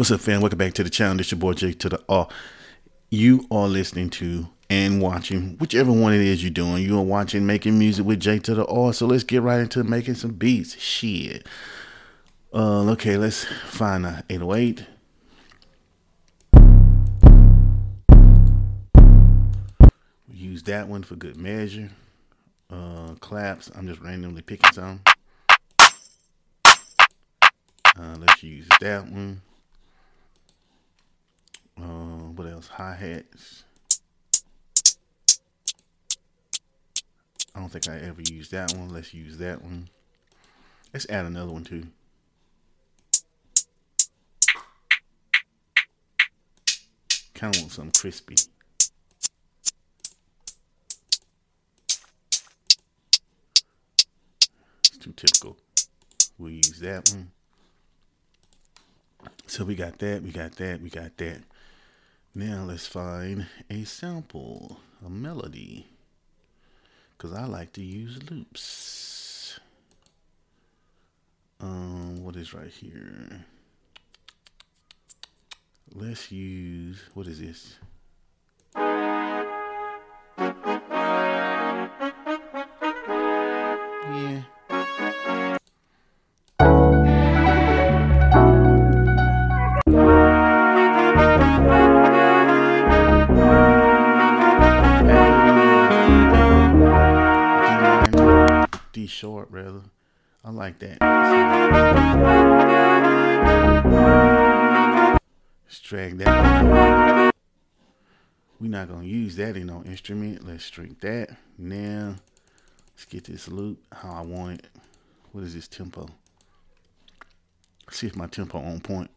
What's up, fam? Welcome back to the channel. This your boy Jay to the R. You are listening to and watching whichever one it is you're doing. You are watching making music with Jay to the R. So let's get right into making some beats. Shit. Uh, okay, let's find a 808. Use that one for good measure. Uh, claps. I'm just randomly picking some. Uh, let's use that one. Uh, what else? Hi hats. I don't think I ever used that one. Let's use that one. Let's add another one too. Kind of want something crispy. It's too typical. We'll use that one. So we got that, we got that, we got that. Now let's find a sample, a melody. Because I like to use loops. Um, what is right here? Let's use, what is this? Yeah. Not gonna use that in no instrument. Let's string that. Now let's get this loop how I want it. What is this tempo? see if my tempo on point.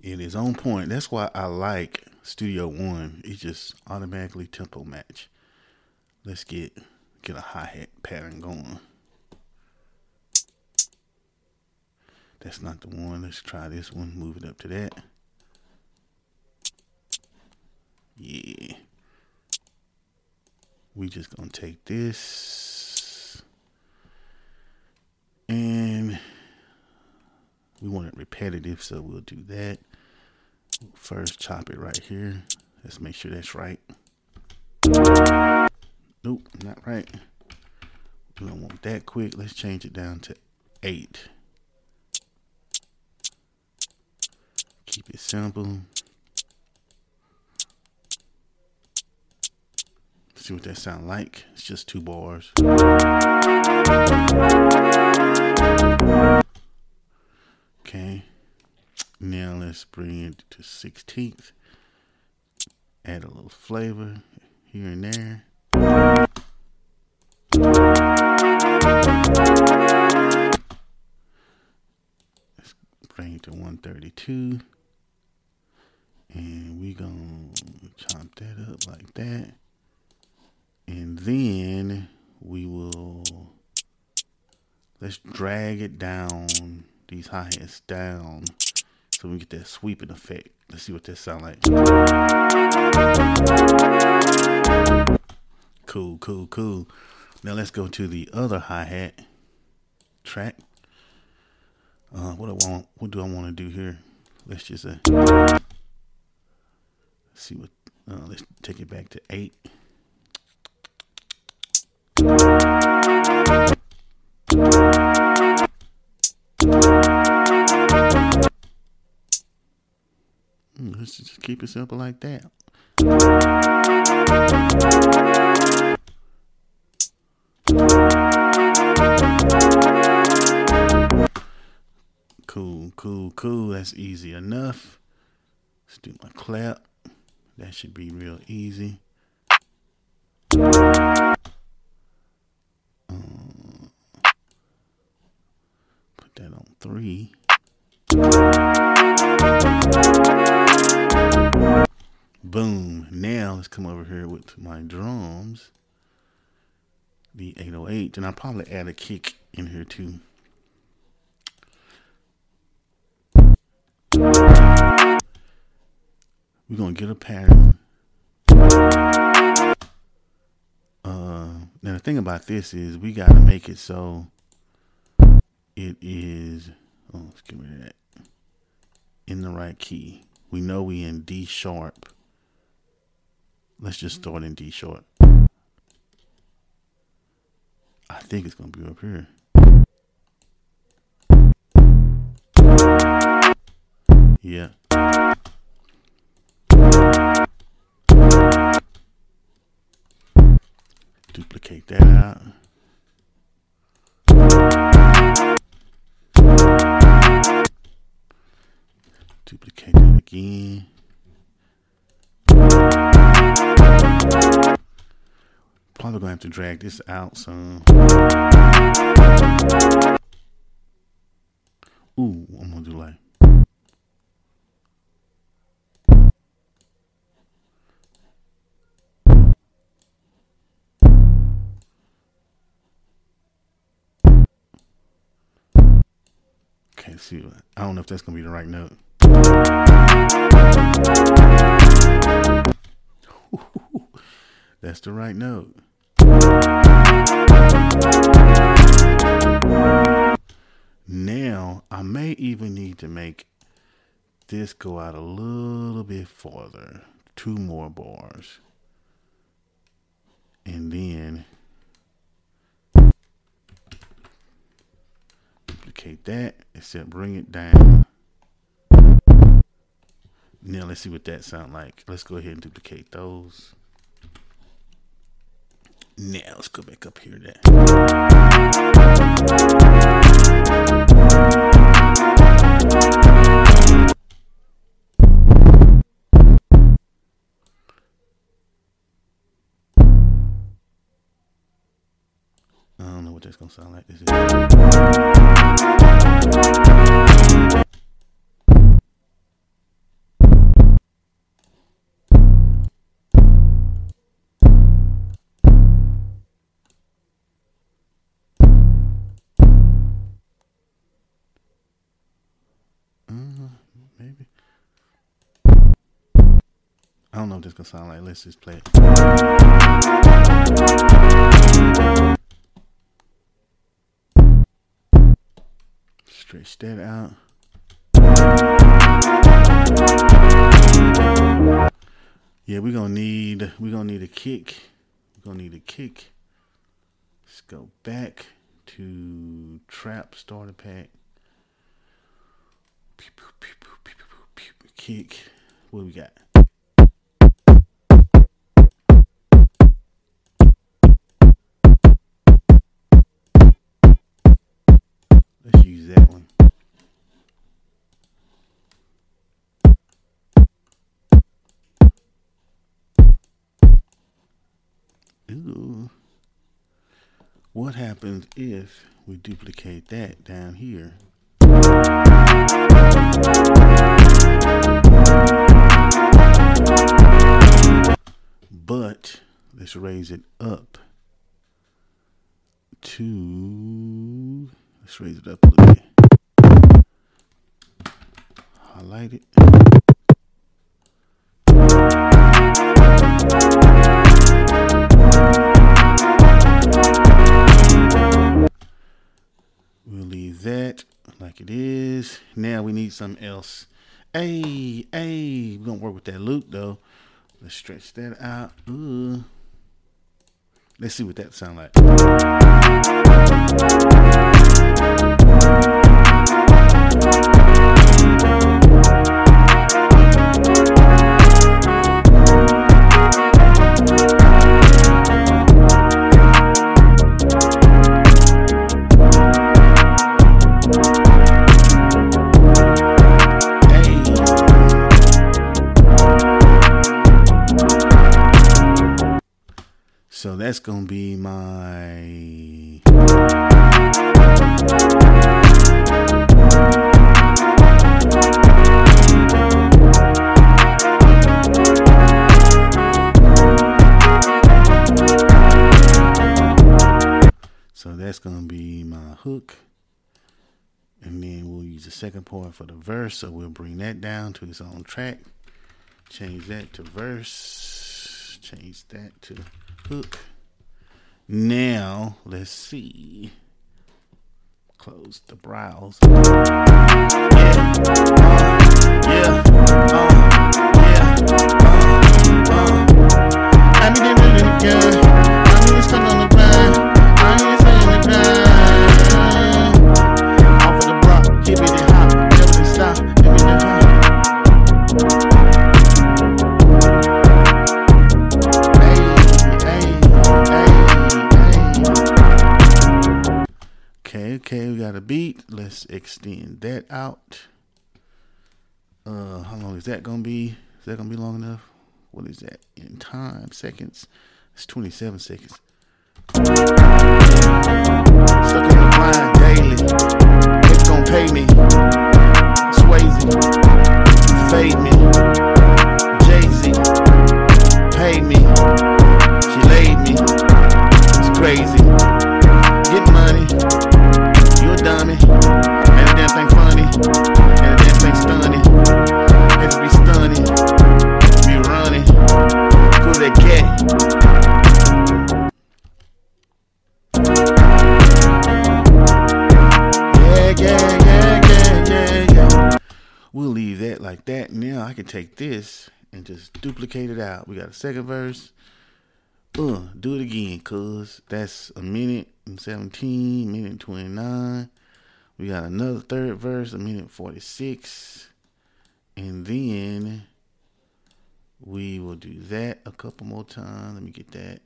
It is on point. That's why I like Studio One. It just automatically tempo match. Let's get get a hi hat pattern going. That's not the one. Let's try this one. Move it up to that. Yeah. We just gonna take this and we want it repetitive, so we'll do that. First, chop it right here. Let's make sure that's right. Nope, not right. We don't want that quick. Let's change it down to eight. Keep it simple. see what that sound like. It's just two bars. Okay. Now let's bring it to 16th. Add a little flavor here and there. Let's bring it to 132. And we gonna chop that up like that. And then we will let's drag it down these hi-hats down so we get that sweeping effect. Let's see what that sound like. Cool, cool, cool. Now let's go to the other hi-hat track. Uh, what do I want? What do I want to do here? Let's just uh, see what. Uh, let's take it back to eight. Let's just keep it simple like that. Cool, cool, cool. That's easy enough. Let's do my clap. That should be real easy. Um, put that on three. Boom. Now let's come over here with my drums. The 808. And I'll probably add a kick in here too. We're to get a pattern. Uh, now the thing about this is we got to make it so it is. Oh, let's get rid of that. In the right key. We know we in D sharp. Let's just start in D sharp. I think it's gonna be up here. Yeah. Duplicate that. Duplicate that again. Probably gonna have to drag this out some. Ooh, I'm gonna do like Can't. I don't know if that's gonna be the right note. That's the right note. Now, I may even need to make this go out a little bit farther. Two more bars. And then duplicate that, except bring it down. Now let's see what that sound like. Let's go ahead and duplicate those. Now let's go back up here. That. I don't know what that's gonna sound like. This is. I don't know what this gonna sound like. Let's just play it. That out. Yeah, we're gonna need we're gonna need a kick. We're gonna need a kick. Let's go back to trap starter pack. Kick. What we got? Let's use that one. What happens if we duplicate that down here? But let's raise it up to Let's raise it up a little bit. Highlight it. That like it is. Now we need something else. Hey, hey, we're gonna work with that loop though. Let's stretch that out. Ooh. Let's see what that sound like. The second part for the verse. So we'll bring that down to its own track. Change that to verse. Change that to hook. Now, let's see. Close the browse. Yeah. Uh, yeah. Got a beat. Let's extend that out. Uh, how long is that gonna be? Is that gonna be long enough? What is that in time? Seconds? It's 27 seconds. Stuck on the grind daily. It's gonna pay me. Swayze, fade me. Jay Z, pay me. She laid me. It's crazy. Yeah, yeah, yeah, yeah, yeah, yeah. We'll leave that like that. Now I can take this and just duplicate it out. We got a second verse. Uh, do it again, cuz that's a minute and 17, minute and 29. We got another third verse, a minute 46. And then we will do that a couple more times. Let me get that.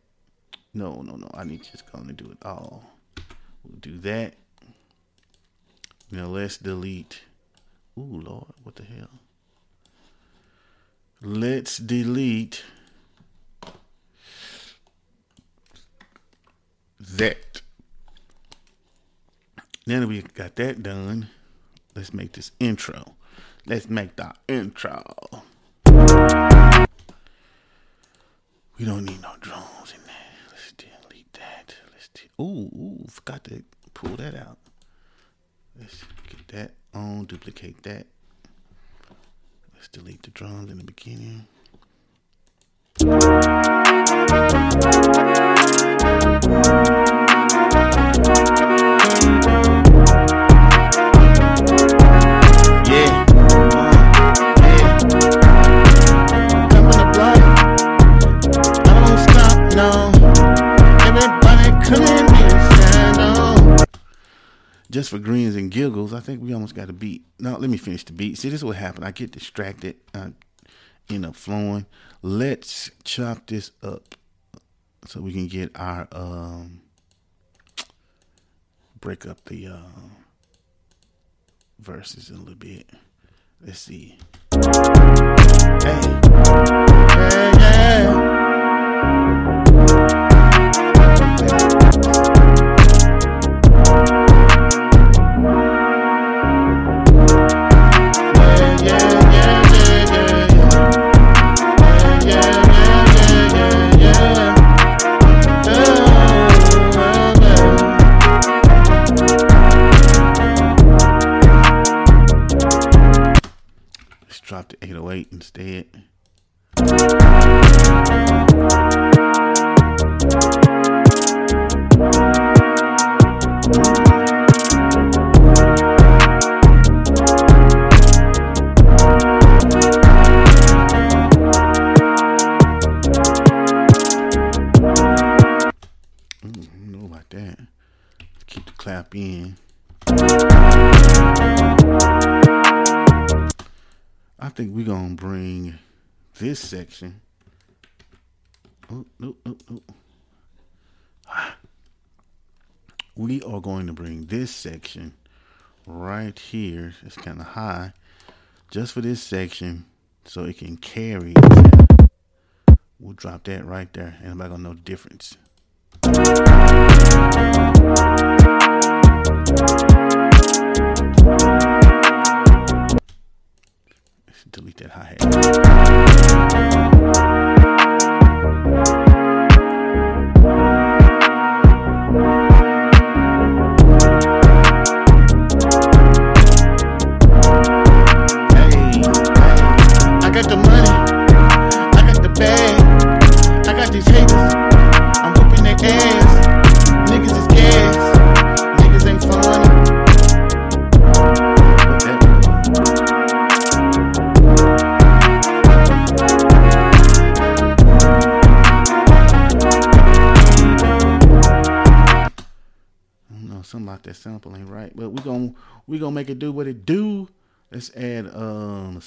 No, no, no. I need to just go and do it all. We'll do that. Now let's delete. Ooh, Lord, what the hell? Let's delete that. Now that we got that done, let's make this intro. Let's make the intro. We don't need no drums in there. Let's delete that. Let's de- ooh, ooh, forgot to pull that out. Let's get that on, duplicate that. Let's delete the drums in the beginning. Just for greens and giggles, I think we almost got a beat. Now, let me finish the beat. See, this is what happened. I get distracted. I end up flowing. Let's chop this up so we can get our um break up the uh verses a little bit. Let's see. Hey. Yeah, yeah. Clap in. I think we're gonna bring this section. Oh, no, no, no. We are going to bring this section right here. It's kind of high, just for this section, so it can carry. We'll drop that right there, and I'm gonna know the difference.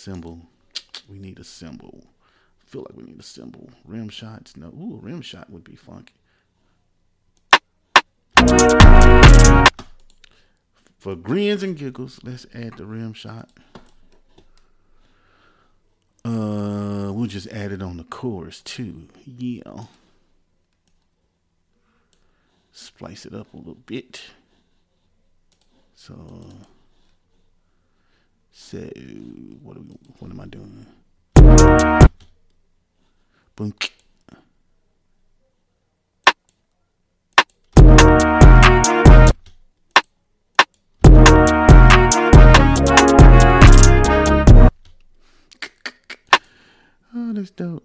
Cymbal. We need a cymbal. Feel like we need a cymbal. Rim shots. No, ooh, rim shot would be funky. For grins and giggles, let's add the rim shot. Uh, we'll just add it on the chorus too. Yeah. Splice it up a little bit. So, so what are we? What am I doing? Boom. Oh, that's dope.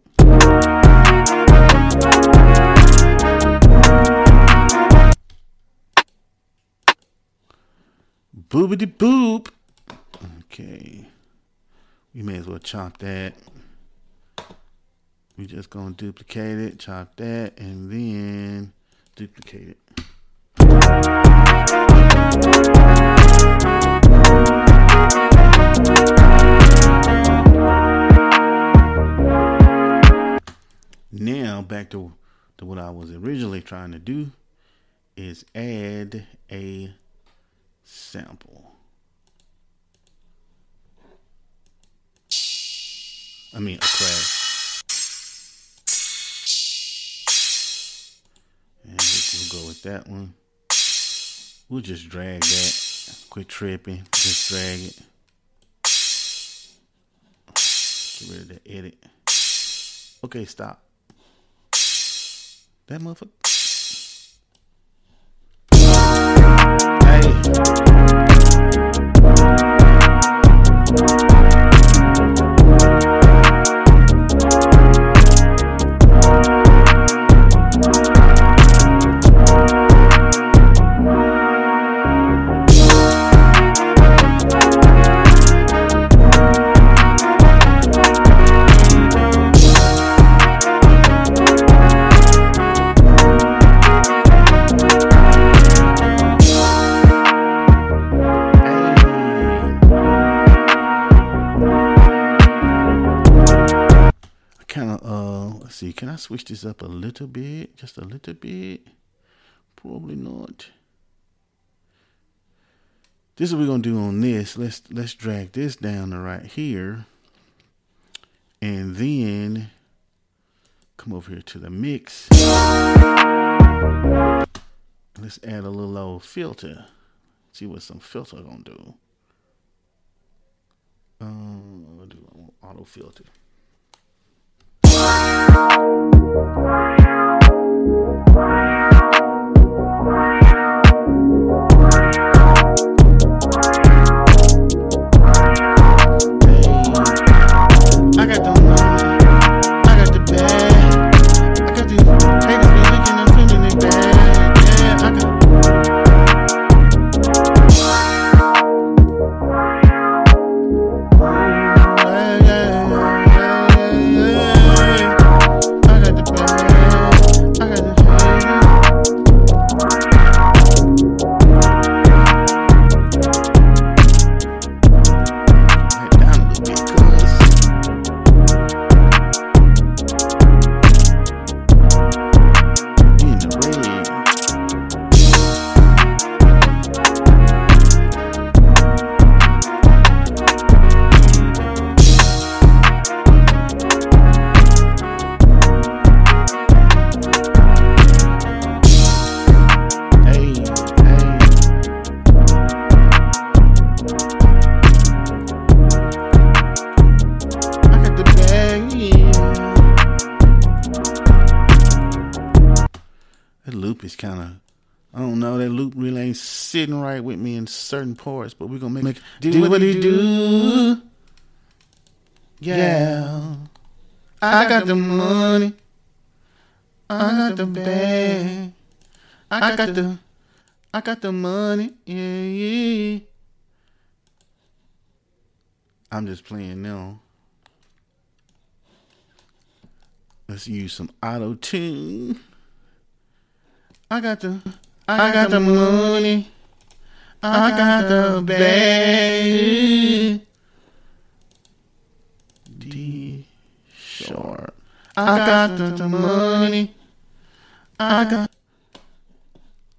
Boobity boop. Okay. We may as well chop that. We're just gonna duplicate it, chop that, and then duplicate it. Now back to, to what I was originally trying to do is add a sample. I mean a crash. And we'll go with that one. We'll just drag that. Quit tripping. Just drag it. Get rid of the edit. Okay, stop. That motherfucker. Hey. This up a little bit just a little bit. Probably not. This is what we're gonna do on this. Let's let's drag this down to right here. And then come over here to the mix. Let's add a little old filter. See what some filter gonna do. Um we'll do auto filter Thank you. That loop is kind of, I don't know, that loop really ain't sitting right with me in certain parts, but we're gonna make, do, do what it do. Yeah. I got the money. I got the bag. I got the, I got the money. Yeah, yeah. I'm just playing now. Let's use some auto tune. I got the, I, got, the money. I got the bag. D sharp. I got the, the money. I got.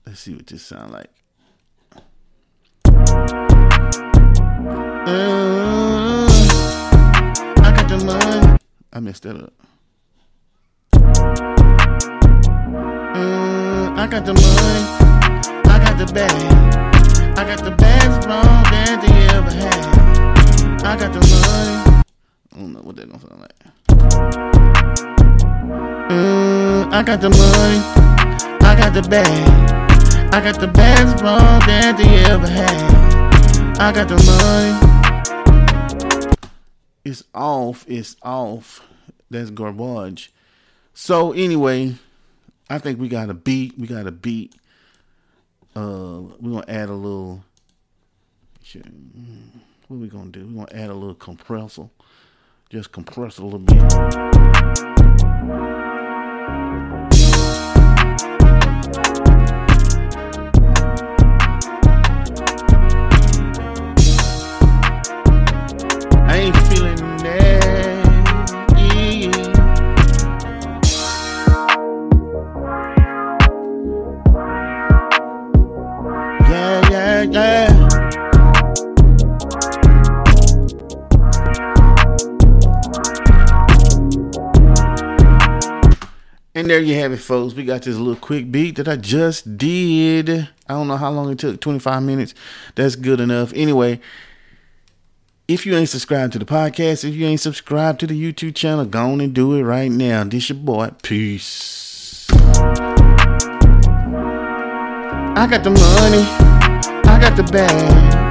Let's see what this sound like. Uh, I got the money. I messed that up. I got the money. I got the bag. I got the bags from that they ever had. I got the money. I don't know what that gonna sound like. Uh, I got the money. I got the bag. I got the bags from that they ever had. I got the money. It's off. It's off. That's garbage. So anyway, I think we got a beat. We got a beat. Uh, we're gonna add a little. What we gonna do? We're gonna add a little compressor. Just compress it a little bit. And there you have it, folks. We got this little quick beat that I just did. I don't know how long it took 25 minutes. That's good enough. Anyway, if you ain't subscribed to the podcast, if you ain't subscribed to the YouTube channel, go on and do it right now. This your boy. Peace. I got the money. I got the bag.